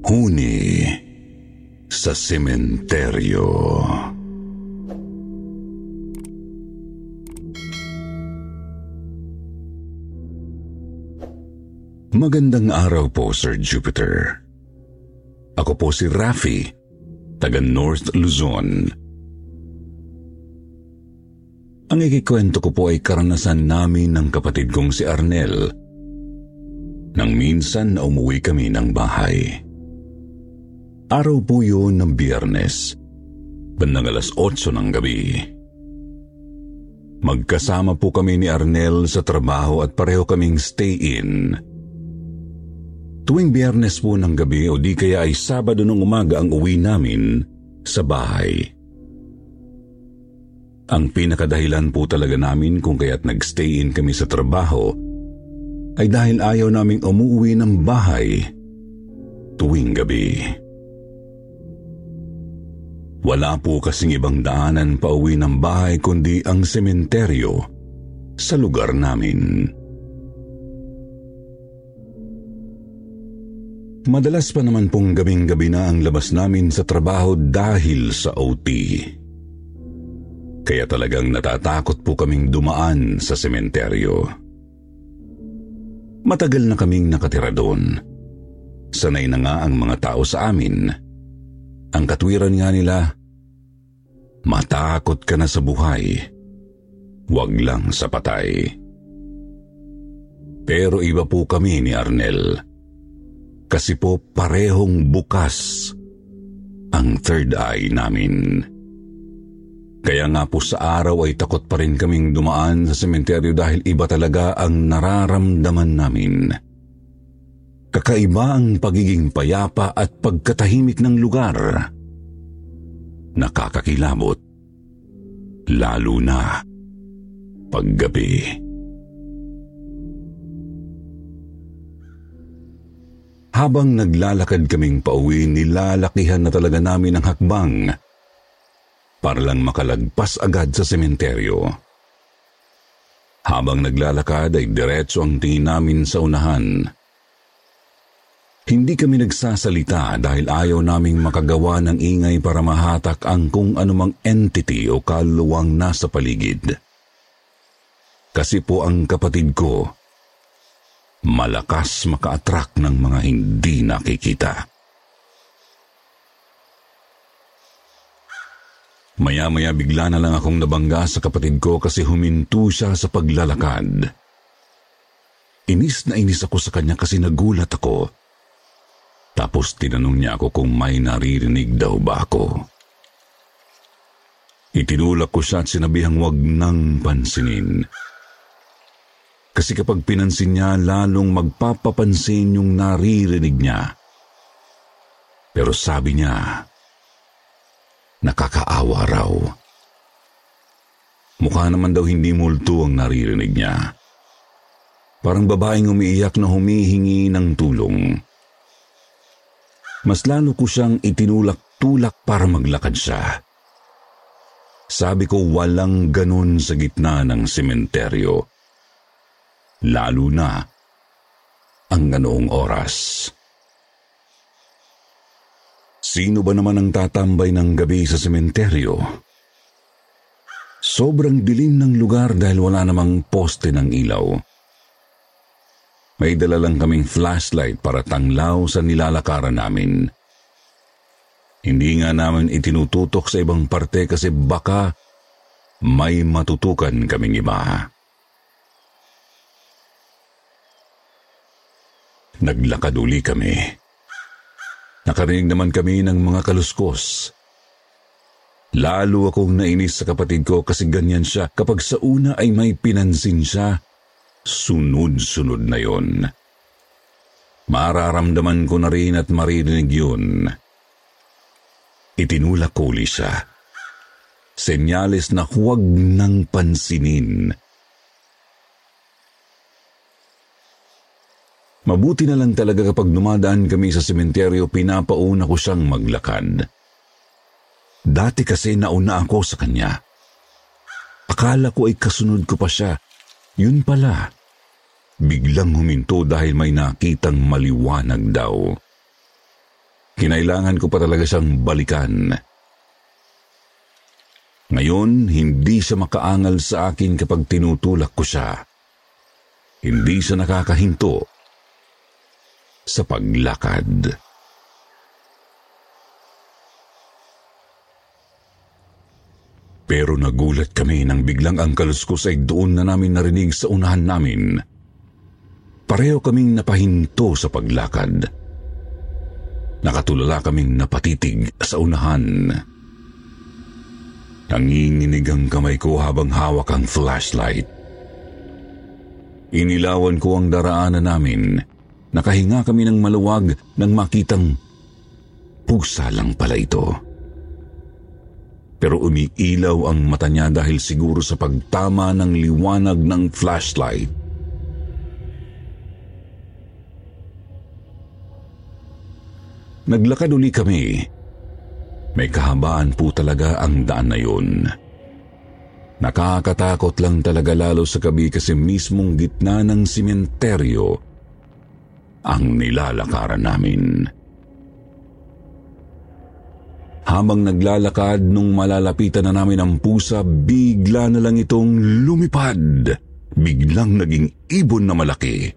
Huni sa sementeryo. Magandang araw po, Sir Jupiter. Ako po si Rafi, taga North Luzon. Ang ikikwento ko po ay karanasan namin ng kapatid kong si Arnel nang minsan na umuwi kami ng bahay. Araw po yun ng biyernes, bandang alas 8 ng gabi. Magkasama po kami ni Arnel sa trabaho at pareho kaming stay-in. Tuwing biyernes po ng gabi o di kaya ay Sabado ng umaga ang uwi namin sa bahay. Ang pinakadahilan po talaga namin kung kaya't nagstay in kami sa trabaho ay dahil ayaw naming umuwi ng bahay tuwing gabi. Wala po kasing ibang daanan pa uwi ng bahay kundi ang sementeryo sa lugar namin. Madalas pa naman pong gabing-gabi na ang labas namin sa trabaho dahil sa OT. Kaya talagang natatakot po kaming dumaan sa sementeryo. Matagal na kaming nakatira doon. Sanay na nga ang mga tao sa amin. Ang katwiran nga nila, matakot ka na sa buhay, wag lang sa patay. Pero iba po kami ni Arnel kasi po parehong bukas ang third eye namin. Kaya nga po sa araw ay takot pa rin kaming dumaan sa sementeryo dahil iba talaga ang nararamdaman namin. Kakaiba ang pagiging payapa at pagkatahimik ng lugar. Nakakakilabot. Lalo na paggabi. Habang naglalakad kaming pauwi, nilalakihan na talaga namin ang hakbang para lang makalagpas agad sa sementeryo. Habang naglalakad ay diretso ang tingin namin sa unahan. Hindi kami nagsasalita dahil ayaw naming makagawa ng ingay para mahatak ang kung anumang entity o kaluluwang nasa paligid. Kasi po ang kapatid ko, malakas maka-attract ng mga hindi nakikita. Maya-maya bigla na lang akong nabangga sa kapatid ko kasi huminto siya sa paglalakad. Inis na inis ako sa kanya kasi nagulat ako. Tapos tinanong niya ako kung may naririnig daw ba ako. Itinulak ko siya at sinabihang wag nang pansinin. Kasi kapag pinansin niya, lalong magpapapansin yung naririnig niya. Pero sabi niya, nakakaawa raw. Mukha naman daw hindi multo ang naririnig niya. Parang babaeng umiiyak na humihingi ng tulong. Mas lalo ko siyang itinulak-tulak para maglakad siya. Sabi ko walang ganun sa gitna ng sementeryo. Lalo na ang ganoong oras. Sino ba naman ang tatambay ng gabi sa sementeryo? Sobrang dilim ng lugar dahil wala namang poste ng ilaw. May dala lang kaming flashlight para tanglaw sa nilalakaran namin. Hindi nga namin itinututok sa ibang parte kasi baka may matutukan kaming iba. Naglakad uli kami. Nakarinig naman kami ng mga kaluskos Lalo akong nainis sa kapatid ko kasi ganyan siya kapag sa una ay may pinansin siya. Sunod-sunod na yon. Mararamdaman ko na rin at maririnig yun. Itinulak ko uli siya. Senyales na huwag nang pansinin. Mabuti na lang talaga kapag dumadaan kami sa sementeryo, pinapauna ko siyang maglakad. Dati kasi nauna ako sa kanya. Akala ko ay kasunod ko pa siya. Yun pala. Biglang huminto dahil may nakitang maliwanag daw. Kinailangan ko pa talaga siyang balikan. Ngayon, hindi siya makaangal sa akin kapag tinutulak ko siya. Hindi siya nakakahinto sa paglakad. Pero nagulat kami nang biglang ang kaluskos ay doon na namin narinig sa unahan namin. Pareho kaming napahinto sa paglakad. Nakatulala kaming napatitig sa unahan. Nanginginig ang kamay ko habang hawak ang flashlight. Inilawan ko ang daraanan namin. Nakahinga kami ng maluwag nang makitang pusa lang pala ito pero umiilaw ang mata niya dahil siguro sa pagtama ng liwanag ng flashlight. Naglakad uli kami. May kahabaan po talaga ang daan na yun. Nakakatakot lang talaga lalo sa gabi kasi mismong gitna ng simenteryo ang nilalakaran namin. Habang naglalakad nung malalapitan na namin ang pusa, bigla na lang itong lumipad. Biglang naging ibon na malaki.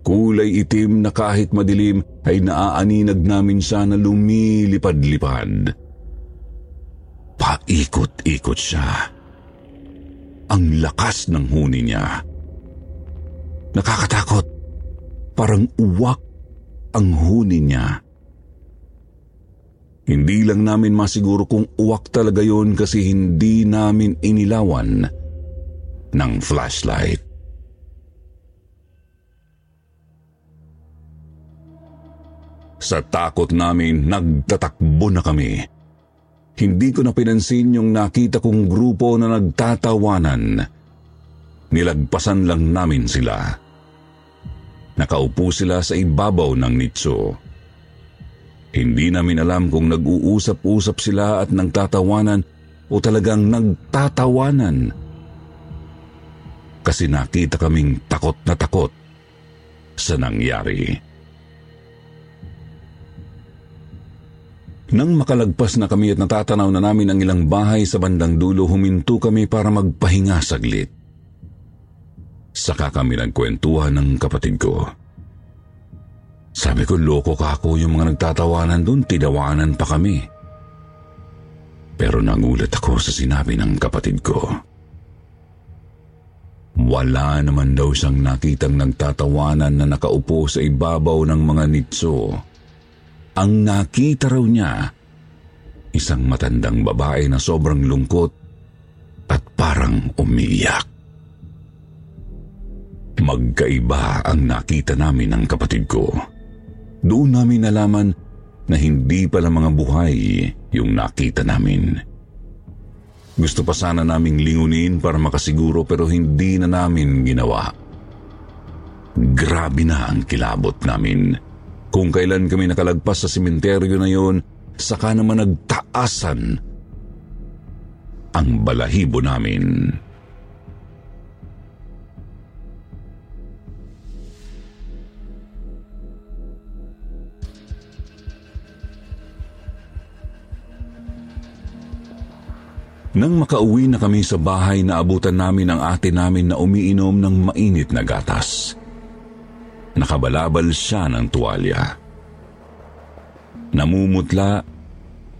Kulay itim na kahit madilim ay naaaninag namin siya na lumilipad-lipad. Paikot-ikot siya. Ang lakas ng huni niya. Nakakatakot. Parang uwak ang huni niya. Hindi lang namin masiguro kung uwak talaga yon kasi hindi namin inilawan ng flashlight. Sa takot namin, nagtatakbo na kami. Hindi ko na pinansin yung nakita kong grupo na nagtatawanan. Nilagpasan lang namin sila. Nakaupo sila sa ibabaw ng nitso. Hindi namin alam kung nag-uusap-usap sila at nagtatawanan o talagang nagtatawanan. Kasi nakita kaming takot na takot sa nangyari. Nang makalagpas na kami at natatanaw na namin ang ilang bahay sa bandang dulo, huminto kami para magpahinga saglit. Saka kami nagkwentuhan ng kapatid ko. Sabi ko, loko ka ako yung mga nagtatawanan doon, tidawanan pa kami. Pero nangulat ako sa sinabi ng kapatid ko. Wala naman daw siyang nakitang nagtatawanan na nakaupo sa ibabaw ng mga nitso. Ang nakita raw niya, isang matandang babae na sobrang lungkot at parang umiiyak. Magkaiba ang nakita namin ng kapatid ko. Doon namin nalaman na hindi pala mga buhay yung nakita namin. Gusto pa sana naming lingunin para makasiguro pero hindi na namin ginawa. Grabe na ang kilabot namin. Kung kailan kami nakalagpas sa simenteryo na yon, saka naman nagtaasan ang balahibo namin. Nang makauwi na kami sa bahay, naabutan namin ang ate namin na umiinom ng mainit na gatas. Nakabalabal siya ng tuwalya. Namumutla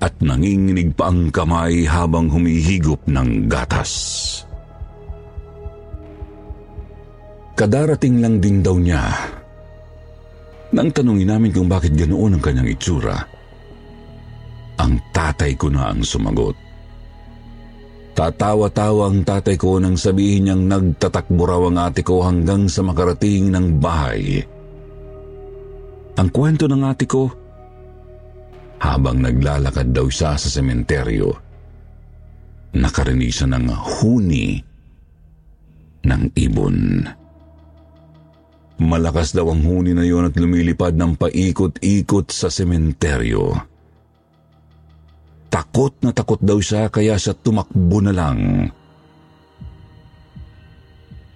at nanginginig pa ang kamay habang humihigop ng gatas. Kadarating lang din daw niya. Nang tanungin namin kung bakit ganoon ang kanyang itsura, ang tatay ko na ang sumagot. Tatawa-tawa ang tatay ko nang sabihin niyang nagtatakbo raw ang ate ko hanggang sa makarating ng bahay. Ang kwento ng ate ko, habang naglalakad daw siya sa sementeryo, nakarinig siya ng huni ng ibon. Malakas daw ang huni na yon at lumilipad ng paikot-ikot sa sementeryo. Takot na takot daw siya kaya siya tumakbo na lang.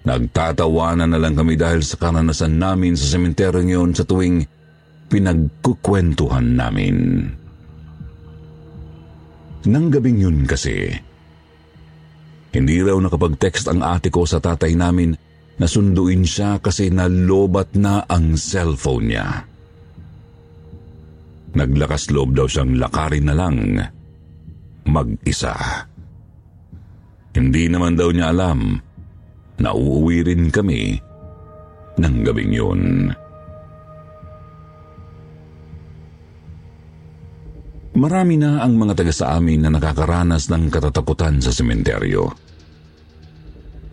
Nagtatawanan na lang kami dahil sa karanasan namin sa sementeryo ngayon sa tuwing pinagkukwentuhan namin. Nang gabing yun kasi, hindi raw nakapag-text ang ate ko sa tatay namin Nasunduin siya kasi nalobat na ang cellphone niya. Naglakas loob daw siyang lakarin na lang mag-isa. Hindi naman daw niya alam na uuwi rin kami ng gabing yun. Marami na ang mga taga sa amin na nakakaranas ng katatakutan sa sementeryo.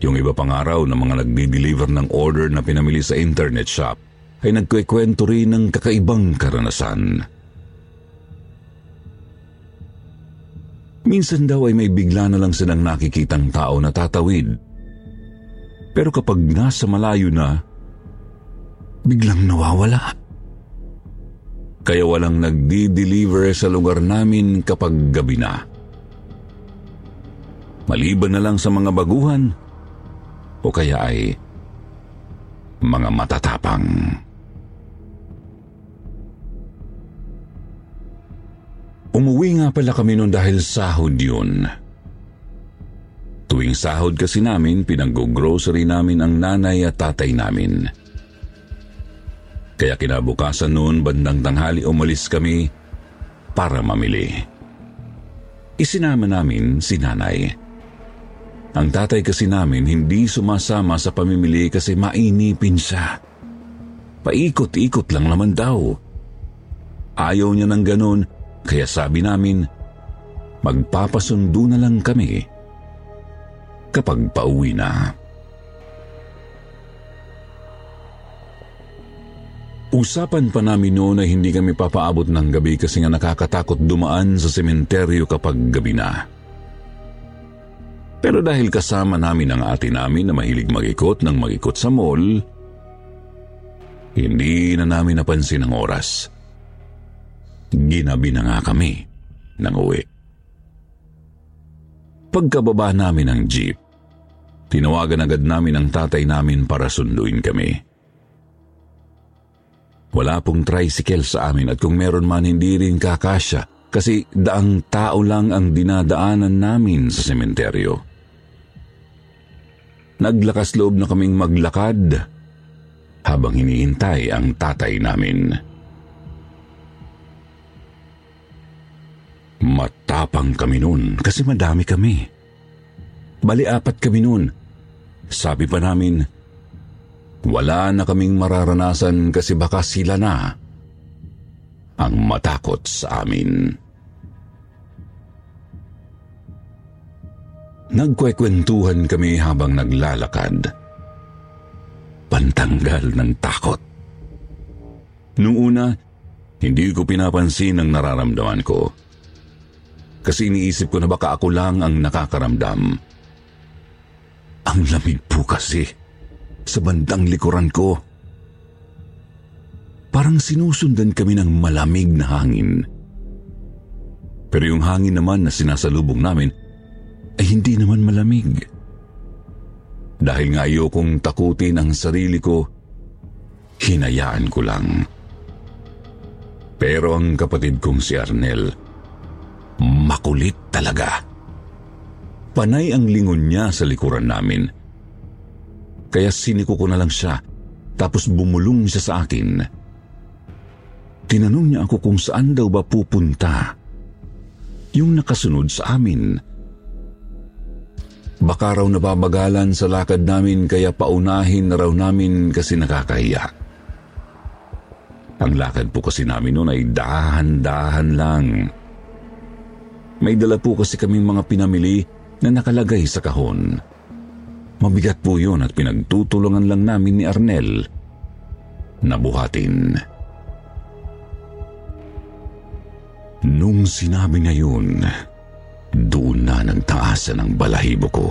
Yung iba pang araw na mga nagdi-deliver ng order na pinamili sa internet shop ay nagkwekwento rin ng kakaibang karanasan. Minsan daw ay may bigla na lang silang nakikitang tao na tatawid. Pero kapag nasa malayo na, biglang nawawala. Kaya walang nagdi-deliver sa lugar namin kapag gabi na. Maliban na lang sa mga baguhan, o kaya ay mga matatapang. Umuwi nga pala kami noon dahil sahod yun. Tuwing sahod kasi namin, pinag-grocery namin ang nanay at tatay namin. Kaya kinabukasan noon, bandang tanghali umalis kami para mamili. Isinama namin si nanay. Ang tatay kasi namin hindi sumasama sa pamimili kasi mainipin siya. Paikot-ikot lang naman daw. Ayaw niya ng ganun, kaya sabi namin, magpapasundo na lang kami kapag pauwi na. Usapan pa namin noon na hindi kami papaabot ng gabi kasi nga nakakatakot dumaan sa sementeryo kapag gabi na. Pero dahil kasama namin ang ate namin na mahilig mag-ikot ng mag-ikot sa mall, hindi na namin napansin ang oras. Ginabi na nga kami ng uwi. Pagkababa namin ng jeep, tinawagan agad namin ang tatay namin para sunduin kami. Wala pong tricycle sa amin at kung meron man hindi rin kakasya kasi daang tao lang ang dinadaanan namin sa sementeryo. Naglakas loob na kaming maglakad habang hinihintay ang tatay namin. Matapang kami noon kasi madami kami. Bali apat kami noon. Sabi pa namin, wala na kaming mararanasan kasi baka sila na ang matakot sa amin. Nagkwekwentuhan kami habang naglalakad. Pantanggal ng takot. Noong una, hindi ko pinapansin ang nararamdaman ko. Kasi iniisip ko na baka ako lang ang nakakaramdam. Ang lamig po kasi sa bandang likuran ko. Parang sinusundan kami ng malamig na hangin. Pero yung hangin naman na sinasalubong namin ay hindi naman malamig. Dahil nga ayokong takutin ang sarili ko, hinayaan ko lang. Pero ang kapatid kong si Arnel, makulit talaga. Panay ang lingon niya sa likuran namin. Kaya siniko ko na lang siya, tapos bumulong siya sa akin. Tinanong niya ako kung saan daw ba pupunta. Yung nakasunod sa amin Baka raw nababagalan sa lakad namin kaya paunahin na raw namin kasi nakakahiya. Ang lakad po kasi namin noon ay dahan-dahan lang. May dala po kasi kaming mga pinamili na nakalagay sa kahon. Mabigat po yun at pinagtutulungan lang namin ni Arnel na buhatin. Nung sinabi niya yun, doon na nagtaasan ang balahibo ko.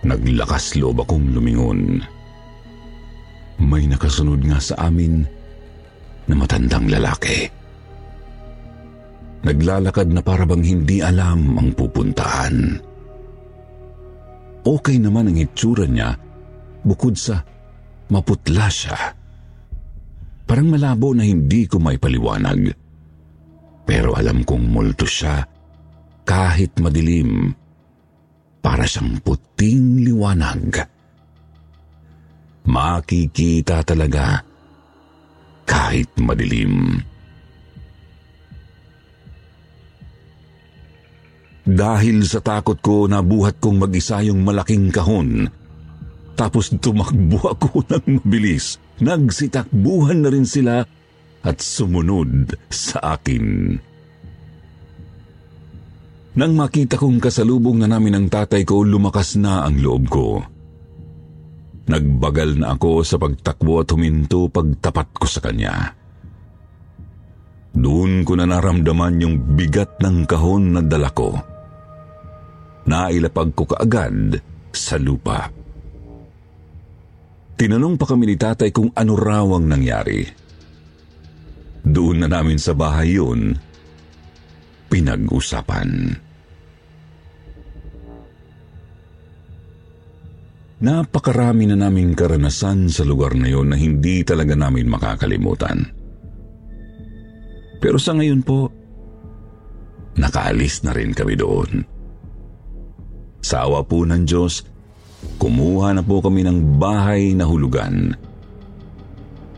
Naglakas loob akong lumingon. May nakasunod nga sa amin na matandang lalaki. Naglalakad na parabang hindi alam ang pupuntahan. Okay naman ang itsura niya bukod sa maputla siya. Parang malabo na hindi ko may paliwanag. Pero alam kong multo siya kahit madilim. Para siyang puting liwanag. Makikita talaga kahit madilim. Dahil sa takot ko, nabuhat kong mag-isa yung malaking kahon. Tapos tumakbo ako ng mabilis. Nagsitakbuhan na rin sila at sumunod sa akin. Nang makita kong kasalubong na namin ang tatay ko, lumakas na ang loob ko. Nagbagal na ako sa pagtakbo at huminto pagtapat ko sa kanya. Doon ko na naramdaman yung bigat ng kahon na dala ko nailapag ko kaagad sa lupa. Tinanong pa kami ni tatay kung ano raw ang nangyari. Doon na namin sa bahay yun, pinag-usapan. Napakarami na naming karanasan sa lugar na yon na hindi talaga namin makakalimutan. Pero sa ngayon po, nakaalis na rin kami doon. Sa awa po ng Diyos, kumuha na po kami ng bahay na hulugan.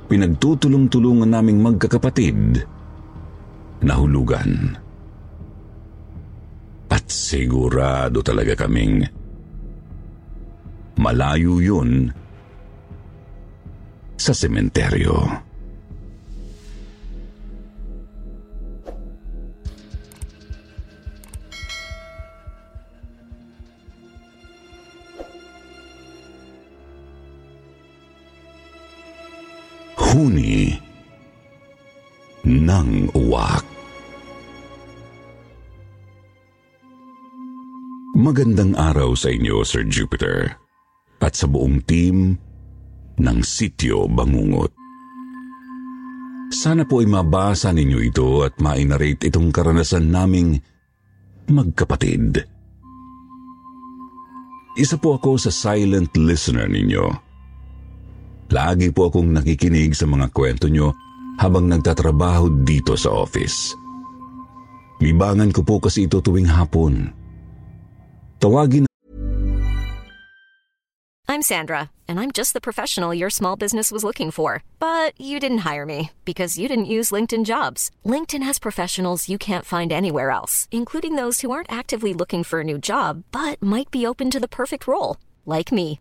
Pinagtutulong-tulungan naming magkakapatid na hulugan. At sigurado talaga kaming malayo yun sa sementeryo. Huni ng uwak. Magandang araw sa inyo, Sir Jupiter, at sa buong team ng Sityo Bangungot. Sana po ay mabasa ninyo ito at mainarate itong karanasan naming magkapatid. Isa po ako sa silent listener ninyo Lagi po akong nakikinig sa mga kwento nyo habang nagtatrabaho dito sa office. Libangan ko po kasi ito tuwing hapon. Tawagin I'm Sandra, and I'm just the professional your small business was looking for. But you didn't hire me because you didn't use LinkedIn jobs. LinkedIn has professionals you can't find anywhere else, including those who aren't actively looking for a new job but might be open to the perfect role, like me.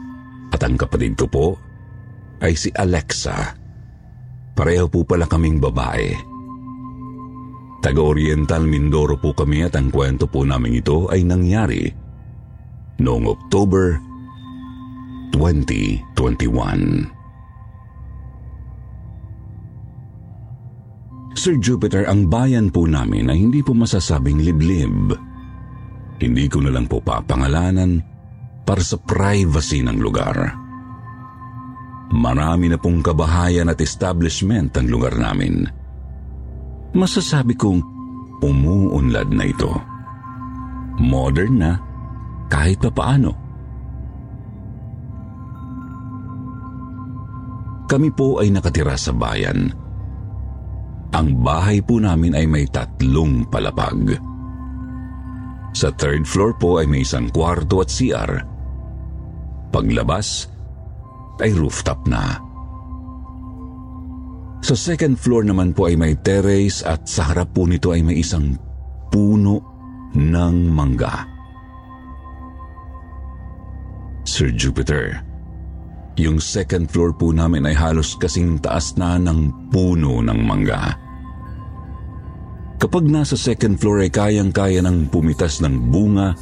at ang kapatid ko po ay si Alexa. Pareho po pala kaming babae. Taga-Oriental Mindoro po kami at ang kwento po namin ito ay nangyari noong October 2021. Sir Jupiter, ang bayan po namin ay hindi po masasabing liblib. Hindi ko na lang po papangalanan para sa privacy ng lugar. Marami na pong kabahayan at establishment ang lugar namin. Masasabi kong umuunlad na ito. Modern na kahit pa paano. Kami po ay nakatira sa bayan. Ang bahay po namin ay may tatlong palapag. Sa third floor po ay may isang kwarto at CR. Paglabas, ay rooftop na. Sa second floor naman po ay may terrace at sa harap po nito ay may isang puno ng mangga. Sir Jupiter, yung second floor po namin ay halos kasing taas na ng puno ng mangga. Kapag nasa second floor ay kayang-kaya ng pumitas ng bunga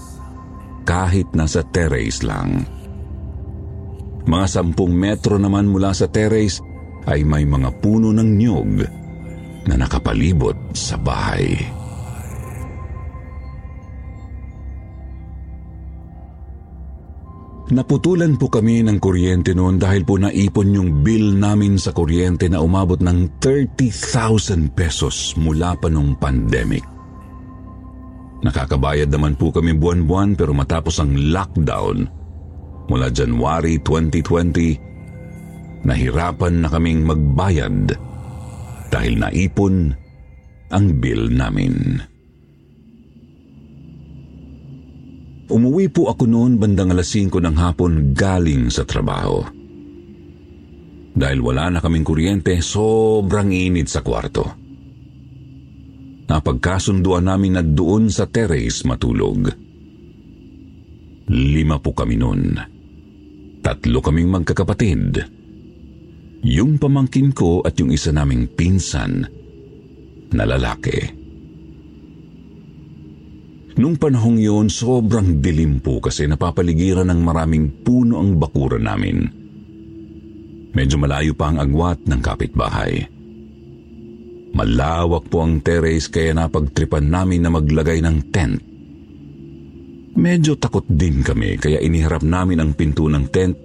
kahit nasa terrace lang. Mga sampung metro naman mula sa terrace ay may mga puno ng nyog na nakapalibot sa bahay. Naputulan po kami ng kuryente noon dahil po naipon yung bill namin sa kuryente na umabot ng 30,000 pesos mula pa nung pandemic. Nakakabayad naman po kami buwan-buwan pero matapos ang lockdown, mula January 2020, nahirapan na kaming magbayad dahil naipon ang bill namin. Umuwi po ako noon bandang alas 5 ng hapon galing sa trabaho. Dahil wala na kaming kuryente, sobrang init sa kwarto. Napagkasunduan namin na doon sa terrace matulog. Lima po kami noon. Tatlo kaming magkakapatid. Yung pamangkin ko at yung isa naming pinsan na lalaki. Nung panahong yun, sobrang dilim po kasi napapaligiran ng maraming puno ang bakuran namin. Medyo malayo pa ang agwat ng kapitbahay. Malawak po ang terrace kaya napagtripan namin na maglagay ng tent Medyo takot din kami kaya iniharap namin ang pinto ng tent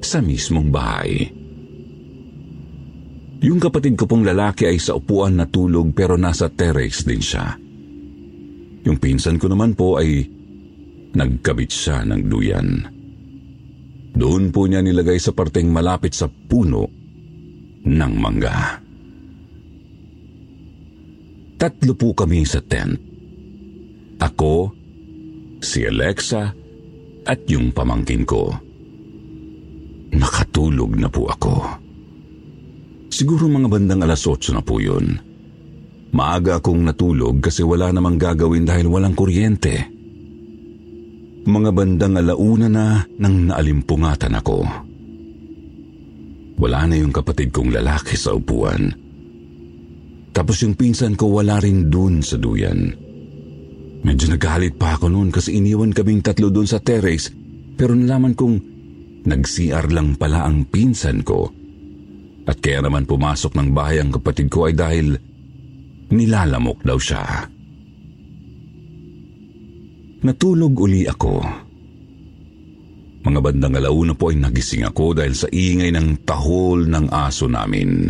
sa mismong bahay. Yung kapatid ko pong lalaki ay sa upuan na tulog pero nasa terrace din siya. Yung pinsan ko naman po ay nagkabit siya ng duyan. Doon po niya nilagay sa parteng malapit sa puno ng mangga. Tatlo po kami sa tent. Ako, si Alexa at yung pamangkin ko. Nakatulog na po ako. Siguro mga bandang alas 8 na po yun. Maaga akong natulog kasi wala namang gagawin dahil walang kuryente. Mga bandang alauna na nang naalimpungatan ako. Wala na yung kapatid kong lalaki sa upuan. Tapos yung pinsan ko wala rin dun sa duyan. Medyo nagalit pa ako noon kasi iniwan kaming tatlo doon sa terrace pero nalaman kong nag-CR lang pala ang pinsan ko. At kaya naman pumasok ng bahay ang kapatid ko ay dahil nilalamok daw siya. Natulog uli ako. Mga bandang alauna po ay nagising ako dahil sa ingay ng tahol ng aso namin.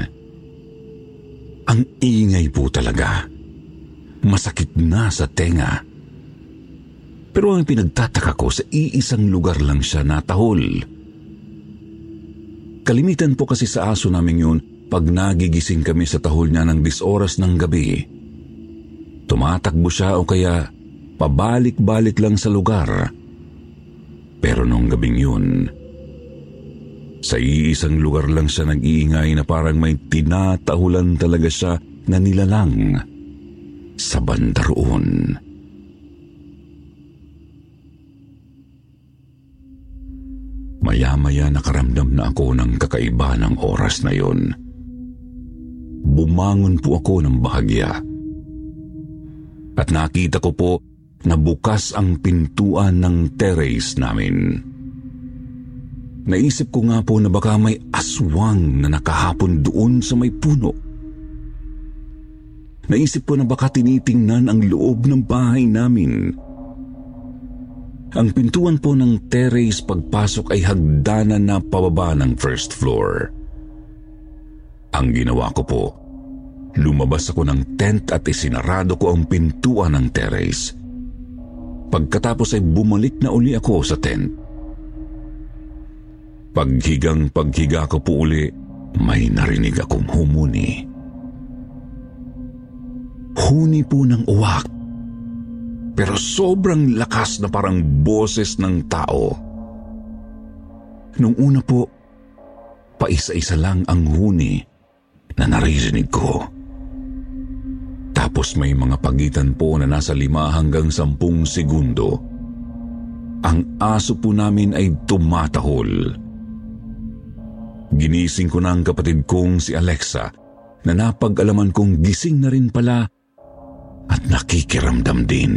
Ang ingay po talaga masakit na sa tenga. Pero ang pinagtataka ko sa iisang lugar lang siya natahol. Kalimitan po kasi sa aso namin yun pag nagigising kami sa tahol niya ng disoras ng gabi. Tumatakbo siya o kaya pabalik-balik lang sa lugar. Pero nung gabing yun, sa iisang lugar lang siya nag-iingay na parang may tinatahulan talaga siya na nilalang sa banda roon. Maya-maya nakaramdam na ako ng kakaiba ng oras na yon. Bumangon po ako ng bahagya. At nakita ko po na bukas ang pintuan ng terrace namin. Naisip ko nga po na baka may aswang na nakahapon doon sa may puno. Naisip ko na baka tinitingnan ang loob ng bahay namin. Ang pintuan po ng terrace pagpasok ay hagdanan na pababa ng first floor. Ang ginawa ko po, lumabas ako ng tent at isinarado ko ang pintuan ng terrace. Pagkatapos ay bumalik na uli ako sa tent. Paghigang paghiga ko po uli, may narinig akong humuni. Huni po ng uwak. Pero sobrang lakas na parang boses ng tao. Nung una po, paisa-isa lang ang huni na naririnig ko. Tapos may mga pagitan po na nasa lima hanggang sampung segundo. Ang aso po namin ay tumatahol. Ginising ko na ang kapatid kong si Alexa na napag-alaman kong gising na rin pala at nakikiramdam din.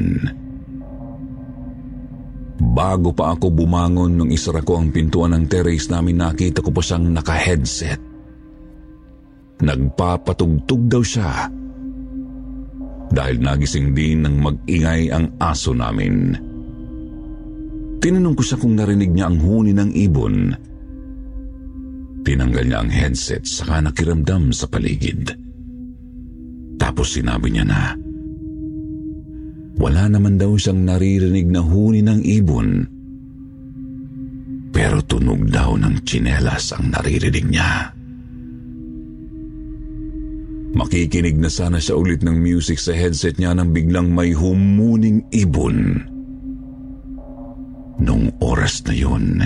Bago pa ako bumangon nung isara ko ang pintuan ng terrace namin nakita ko pa siyang naka-headset. Nagpapatugtog daw siya dahil nagising din ng mag-ingay ang aso namin. Tinanong ko siya kung narinig niya ang huni ng ibon Tinanggal niya ang headset saka nakiramdam sa paligid. Tapos sinabi niya na, wala naman daw siyang naririnig na huni ng ibon. Pero tunog daw ng tsinelas ang naririnig niya. Makikinig na sana siya ulit ng music sa headset niya nang biglang may humuning ibon. Nung oras na yun,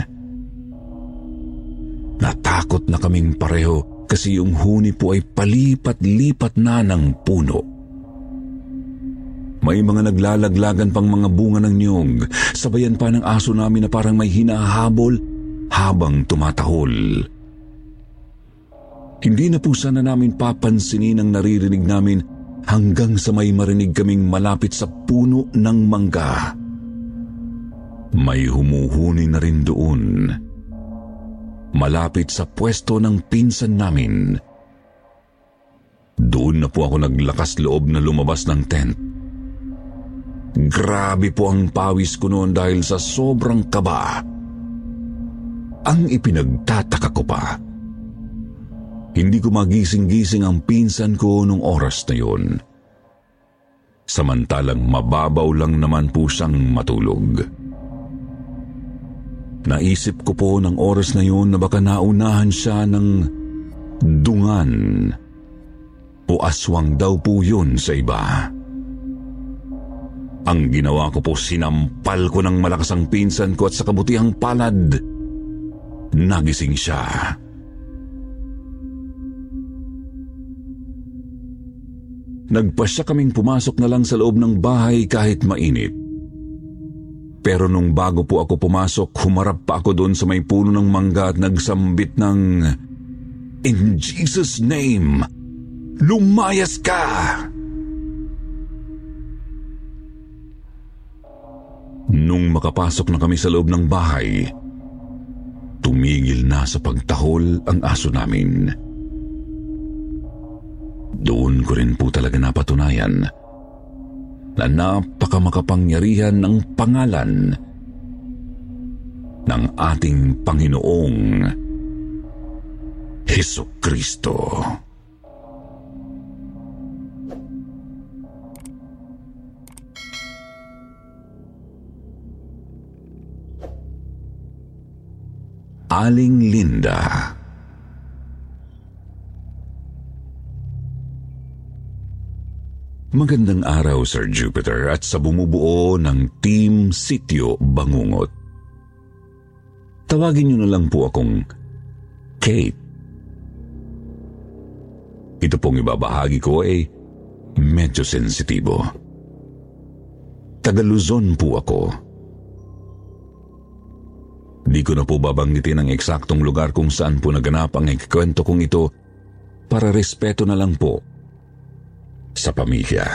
Natakot na kaming pareho kasi yung huni po ay palipat-lipat na ng puno. May mga naglalaglagan pang mga bunga ng niyog, sabayan pa ng aso namin na parang may hinahabol habang tumatahol. Hindi na po sana namin papansinin ang naririnig namin hanggang sa may marinig kaming malapit sa puno ng mangga. May humuhuni na rin doon malapit sa pwesto ng pinsan namin. Doon na po ako naglakas loob na lumabas ng tent. Grabe po ang pawis ko noon dahil sa sobrang kaba. Ang ipinagtataka ko pa, hindi ko magising-gising ang pinsan ko nung oras na yun. Samantalang mababaw lang naman po siyang matulog. Naisip ko po ng oras na yun na baka naunahan siya ng dungan o aswang daw po yun sa iba. Ang ginawa ko po sinampal ko ng malakas ang pinsan ko at sa kabutihang palad, nagising siya. Nagpasya kaming pumasok na lang sa loob ng bahay kahit mainit. Pero nung bago po ako pumasok, humarap pa ako doon sa may puno ng mangga at nagsambit ng, In Jesus' name, lumayas ka! Nung makapasok na kami sa loob ng bahay, tumigil na sa pagtahol ang aso namin. Doon ko rin po talaga napatunayan na napakamakapangyarihan ng pangalan ng ating Panginoong Heso Kristo. Aling Linda Magandang araw, Sir Jupiter, at sa bumubuo ng Team Sityo Bangungot. Tawagin niyo na lang po akong Kate. Ito pong ibabahagi ko ay medyo sensitibo. Taga Luzon po ako. Di ko na po babanggitin ang eksaktong lugar kung saan po naganap ang ikikwento kong ito para respeto na lang po sa pamilya.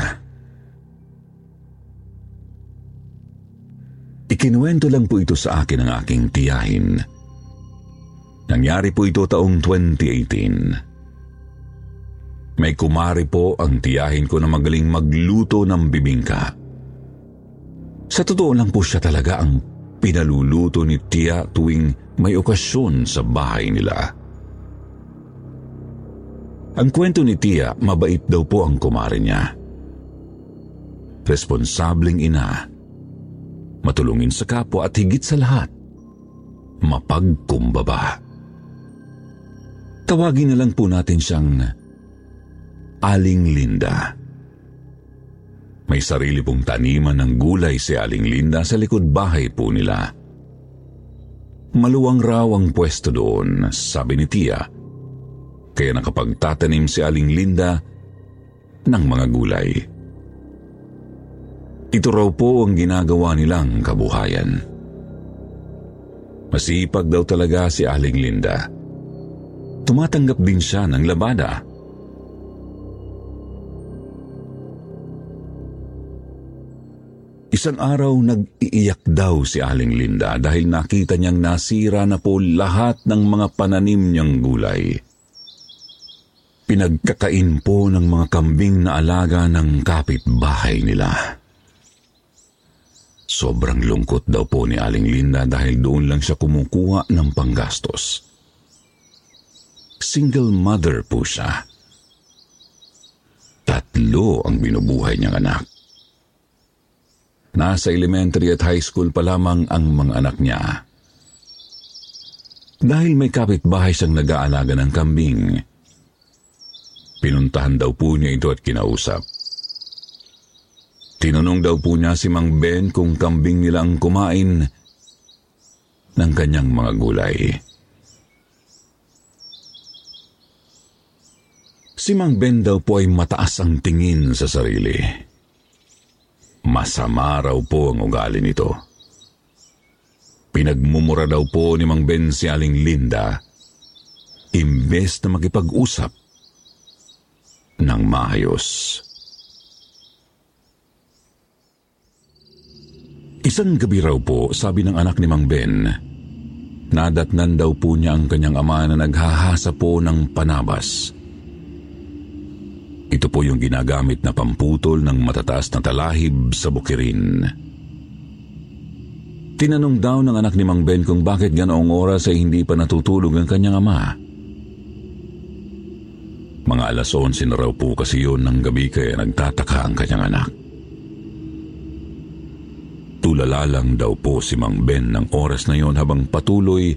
Ikinuwento lang po ito sa akin ng aking tiyahin. Nangyari po ito taong 2018. May kumari po ang tiyahin ko na magaling magluto ng bibingka. Sa totoo lang po siya talaga ang pinaluluto ni Tia tuwing may okasyon sa bahay nila. Ang kwento ni Tia, mabait daw po ang kumare niya. Responsableng ina, matulungin sa kapwa at higit sa lahat, mapagkumbaba. Tawagin na lang po natin siyang Aling Linda. May sarili pong taniman ng gulay si Aling Linda sa likod bahay po nila. Maluwang raw ang pwesto doon, sabi ni Tia. Kaya nakapagtatanim si Aling Linda ng mga gulay. Ito raw po ang ginagawa nilang kabuhayan. Masipag daw talaga si Aling Linda. Tumatanggap din siya ng labada Isang araw nag-iiyak daw si Aling Linda dahil nakita niyang nasira na po lahat ng mga pananim niyang gulay. Pinagkakain po ng mga kambing na alaga ng kapitbahay nila. Sobrang lungkot daw po ni Aling Linda dahil doon lang siya kumukuha ng panggastos. Single mother po siya. Tatlo ang binubuhay niyang anak. Nasa elementary at high school pa lamang ang mga anak niya. Dahil may kapitbahay siyang nag-aalaga ng kambing, pinuntahan daw po niya ito at kinausap. Tinanong daw po niya si Mang Ben kung kambing nila ang kumain ng kanyang mga gulay. Si Mang Ben daw po ay mataas ang tingin sa sarili. Masama raw po ang ugali nito. Pinagmumura daw po ni Mang Ben si Aling Linda imbes na makipag-usap ng maayos. Isang gabi raw po, sabi ng anak ni Mang Ben, nadatnan daw po niya ang kanyang ama na naghahasa po ng panabas. Ito po yung ginagamit na pamputol ng matataas na talahib sa bukirin. Tinanong daw ng anak ni Mang Ben kung bakit ganoong oras ay hindi pa natutulog ang kanyang ama. Mga alas 11 na raw po kasi yun ng gabi kaya nagtataka ang kanyang anak. Tulala lang daw po si Mang Ben ng oras na yon habang patuloy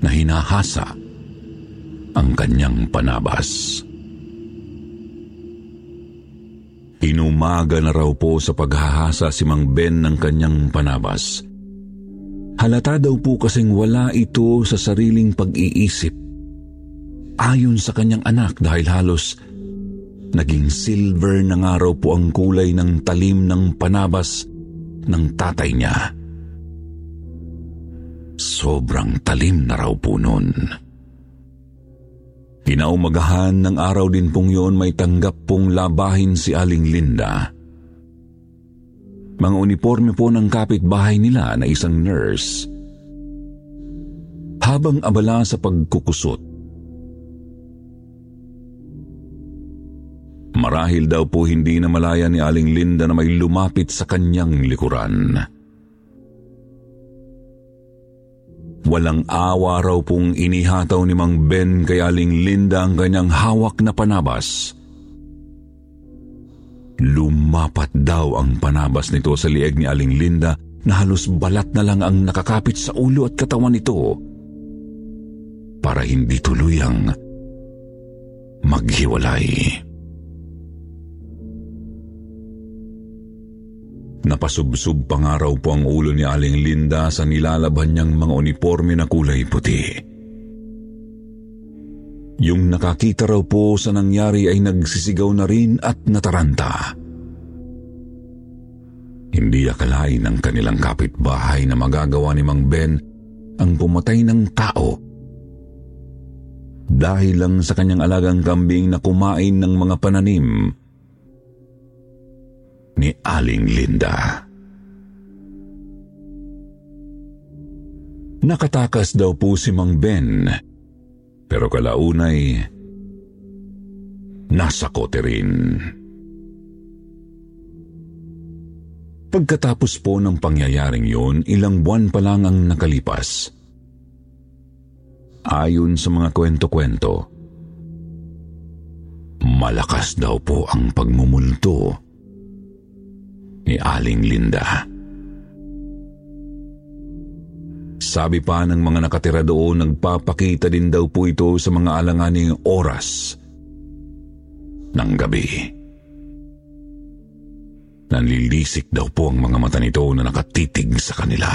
na hinahasa ang kanyang panabas. Inumaga na raw po sa paghahasa si Mang Ben ng kanyang panabas. Halata daw po kasing wala ito sa sariling pag-iisip. Ayon sa kanyang anak dahil halos naging silver na nga raw po ang kulay ng talim ng panabas ng tatay niya. Sobrang talim na raw po noon. Kinaumagahan ng araw din pong yun may tanggap pong labahin si Aling Linda. Mga uniforme po ng kapitbahay nila na isang nurse. Habang abala sa pagkukusot, Marahil daw po hindi na malaya ni Aling Linda na may lumapit sa kanyang likuran. Walang awa raw pong inihataw ni Mang Ben kay Aling Linda ang kanyang hawak na panabas. Lumapat daw ang panabas nito sa lieg ni Aling Linda na halos balat na lang ang nakakapit sa ulo at katawan nito para hindi tuluyang maghiwalay. Napasubsob pa nga raw po ang ulo ni Aling Linda sa nilalaban niyang mga uniforme na kulay puti. Yung nakakita raw po sa nangyari ay nagsisigaw na rin at nataranta. Hindi akalain ng kanilang kapitbahay na magagawa ni Mang Ben ang pumatay ng tao dahil lang sa kanyang alagang kambing na kumain ng mga pananim ni Aling Linda. Nakatakas daw po si Mang Ben, pero kalaunay, nasa kote rin. Pagkatapos po ng pangyayaring yun, ilang buwan pa lang ang nakalipas. Ayon sa mga kwento-kwento, malakas daw po ang pagmumulto ni Aling Linda. Sabi pa ng mga nakatira doon, nagpapakita din daw po ito sa mga alanganing oras ng gabi. Nanlilisik daw po ang mga mata nito na nakatitig sa kanila.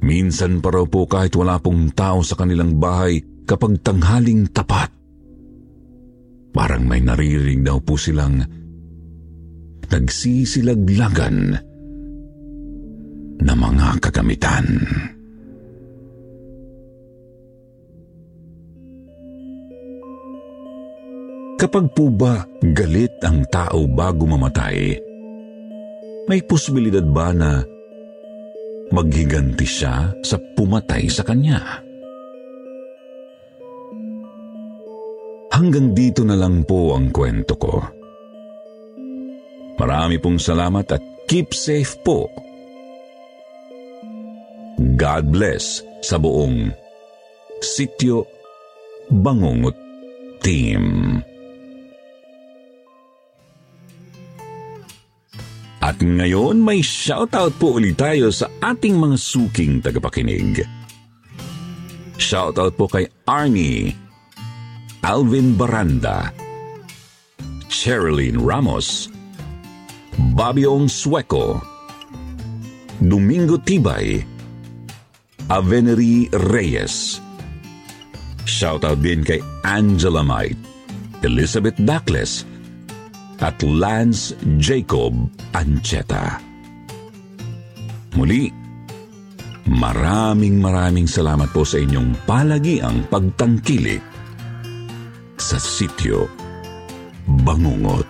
Minsan pa raw po kahit wala pong tao sa kanilang bahay kapag tanghaling tapat. Parang may naririnig daw po silang nagsisilaglagan na mga kagamitan. Kapag po ba galit ang tao bago mamatay, may posibilidad ba na maghiganti siya sa pumatay sa kanya? Hanggang dito na lang po ang kwento ko. Marami pong salamat at keep safe po. God bless sa buong Sityo Bangungot Team. At ngayon may shoutout po ulit tayo sa ating mga suking tagapakinig. Shoutout po kay Arnie, Alvin Baranda, Sherilyn Ramos, Babiong Sueco, Domingo Tibay, Aveneri Reyes. Shoutout din kay Angela Might, Elizabeth Dacles, at Lance Jacob Ancheta. Muli, maraming maraming salamat po sa inyong palagiang pagtangkilik sa sityo Bangungot.